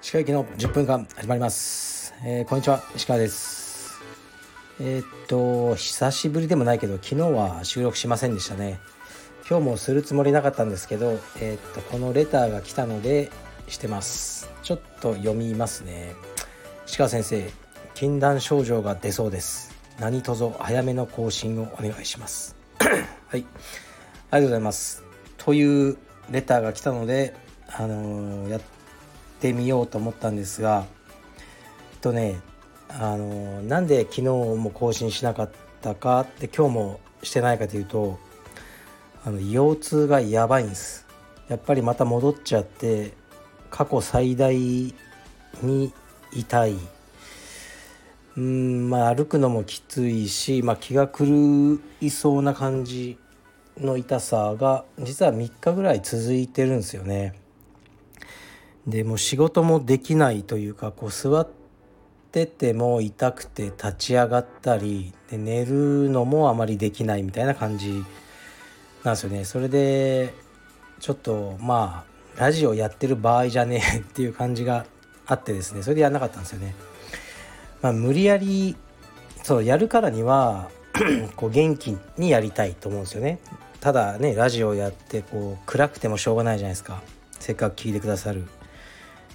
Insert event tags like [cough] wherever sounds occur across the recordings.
石川行きの10分間始まります、えーこんにちは石川です。えーっと久しぶりでもないけど昨日は収録しませんでしたね。今日もするつもりなかったんですけどえーっとこのレターが来たのでしてます。ちょっと読みますね。石川先生禁断症状が出そうです。何卒早めの更新をお願いします。はい。ありがとうございます。というレターが来たのであのーやってみようと思ったんですがえっとねあのなんで昨日も更新しなかったかって今日もしてないかというとあの腰痛がやばいんです。やっぱりまた戻っちゃって過去最大に痛い。うんまあ歩くのもきついし、まあ、気が狂いそうな感じの痛さが実は3日ぐらい続いてるんですよね。でも仕事もできないというかこう座ってても痛くて立ち上がったりで寝るのもあまりできないみたいな感じなんですよね。それでちょっとまあラジオやってる場合じゃねえ [laughs] っていう感じがあってですねそれでやんなかったんですよね。まあ、無理やりそうやるからには [clears throat] こう元気にやりたいと思うんですよね。ただねラジオやってこう暗くてもしょうがないじゃないですか。せっかく聞いてくださる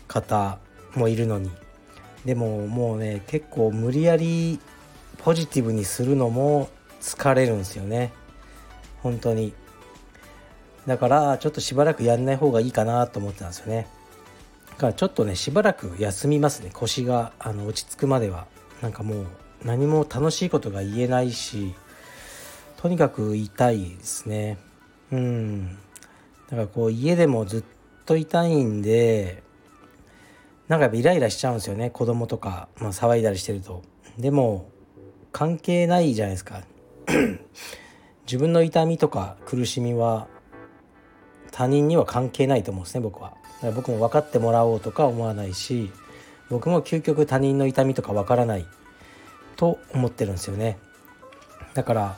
方もいるのに。でももうね結構無理やりポジティブにするのも疲れるんですよね。本当に。だからちょっとしばらくやんない方がいいかなと思ってたんですよね。だからちょっとねしばらく休みますね。腰があの落ち着くまでは。なんかもう何も楽しいことが言えないし。とにかく痛いですね。うん。だからこう家でもずっと痛いんでなんかやっぱイライラしちゃうんですよね。子供とか、まあ、騒いだりしてると。でも関係ないじゃないですか。[clears throat] 自分の痛みとか苦しみは他人には関係ないと思うんですね僕は。だから僕も分かってもらおうとか思わないし僕も究極他人の痛みとか分からないと思ってるんですよね。だから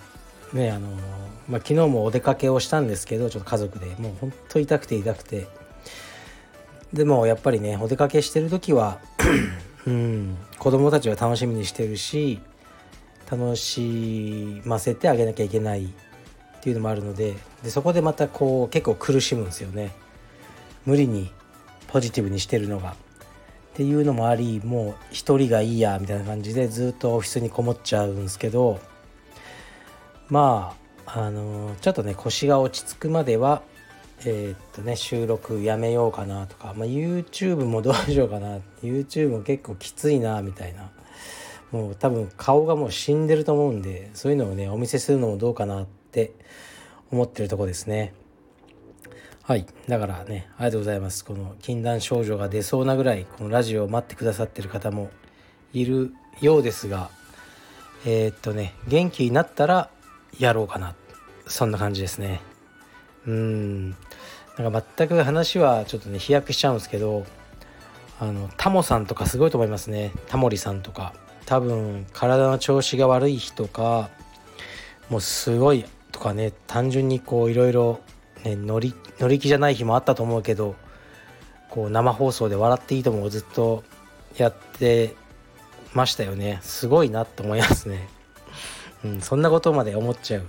ねあのまあ、昨日もお出かけをしたんですけどちょっと家族でもうほんと痛くて痛くて。でもやっぱりねお出かけしてる時は [clears throat] うん子供たちは楽しみにしてるし楽しませてあげなきゃいけないっていうのもあるのででそこでまたこう結構苦しむんですよね。無理にポジティブにしてるのが。っていうのもありもう一人がいいやみたいな感じでずっとオフィスにこもっちゃうんですけどまああのちょっとね腰が落ち着くまではえーっとね収録やめようかなとか、まあ、YouTube もどうしようかな。YouTube も結構きついなみたいな。もう多分顔がもう死んでると思うんでそういうのをねお見せするのもどうかなって思ってるとこですね。はい。だからねありがとうございます。この禁断症状が出そうなぐらいこのラジオを待ってくださってる方もいるようですがえーっとね元気になったらやろうかな。そんな感じですね。うん。なんか全く話はちょっとね飛躍しちゃうんですけどあのタモさんとかすごいと思いますね。タモリさんとか。多分体の調子が悪い日とかもうすごいとかね単純にこういろいろ乗り気じゃない日もあったと思うけどこう生放送で「笑っていいとも」をずっとやってましたよね。すごいなって思いますね、うん、そんなことまで思っちゃう。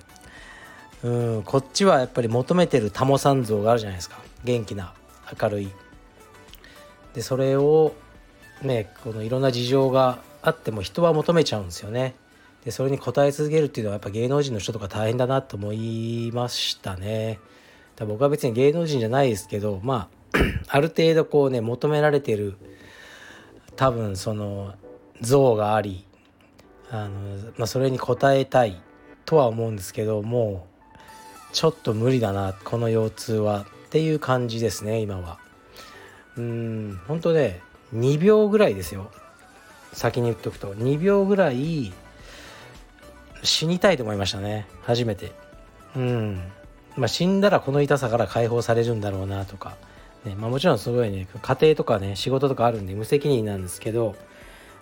うんこっちはやっぱり求めてるタモさん像があるじゃないですか。元気な明るい。でそれをねこのいろんな事情があっても人は求めちゃうんですよね。でそれに応え続けるっていうのはやっぱ芸能人の人とか大変だなと思いましたね。だ僕は別に芸能人じゃないですけどまあ [clears throat] ある程度こうね求められてる多分その像がありあの、まあ、それに応えたいとは思うんですけどもうちょっと無理だなこの腰痛はっていう感じですね今は。うん本当ね2秒ぐらいですよ。先に言っとくと。2秒ぐらい死にたいと思いましたね初めて。うん。まあ死んだらこの痛さから解放されるんだろうなとか、ねまあ、もちろんすごいね家庭とかね仕事とかあるんで無責任なんですけど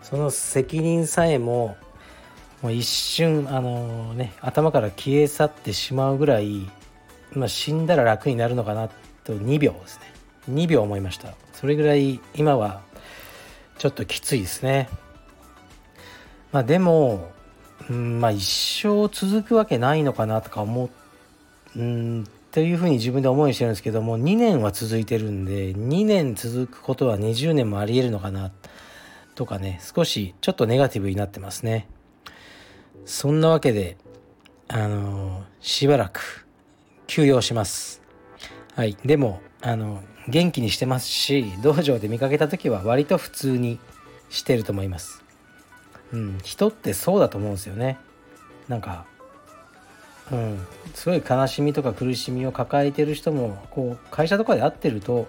その責任さえももう一瞬あのね頭から消え去ってしまうぐらいまあ、死んだら楽になるのかなと2秒ですね。2秒思いました。それぐらい今はちょっときついですね。まあでも、うん、まあ一生続くわけないのかなとか思うんというふうに自分で思いしてるんですけども2年は続いてるんで2年続くことは20年もありえるのかなとかね少しちょっとネガティブになってますね。そんなわけであのしばらく休養します。はい。でもあの元気にしてますし道場で見かけた時は割と普通にしてると思います。うん。人ってそうだと思うんですよね。なんかうん。すごい悲しみとか苦しみを抱えてる人もこう会社とかで会ってると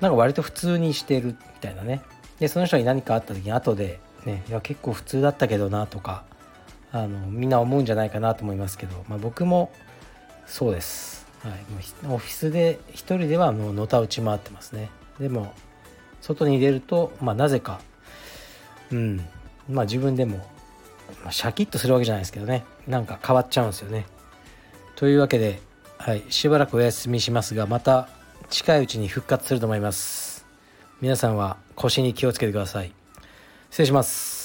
なんか割と普通にしてるみたいなね。でその人に何かあった時に後でねいや結構普通だったけどなとかあのみんな思うんじゃないかなと思いますけど、まあ、僕もそうです、はい、もうオフィスで一人ではもうのたうち回ってますね。でも外に出ると、まあ、なぜかうん。まあ自分でも、まあ、シャキッとするわけじゃないですけどね。なんか変わっちゃうんですよね。というわけで、はい、しばらくお休みしますがまた近いうちに復活すると思います。皆さんは腰に気をつけてください。失礼します。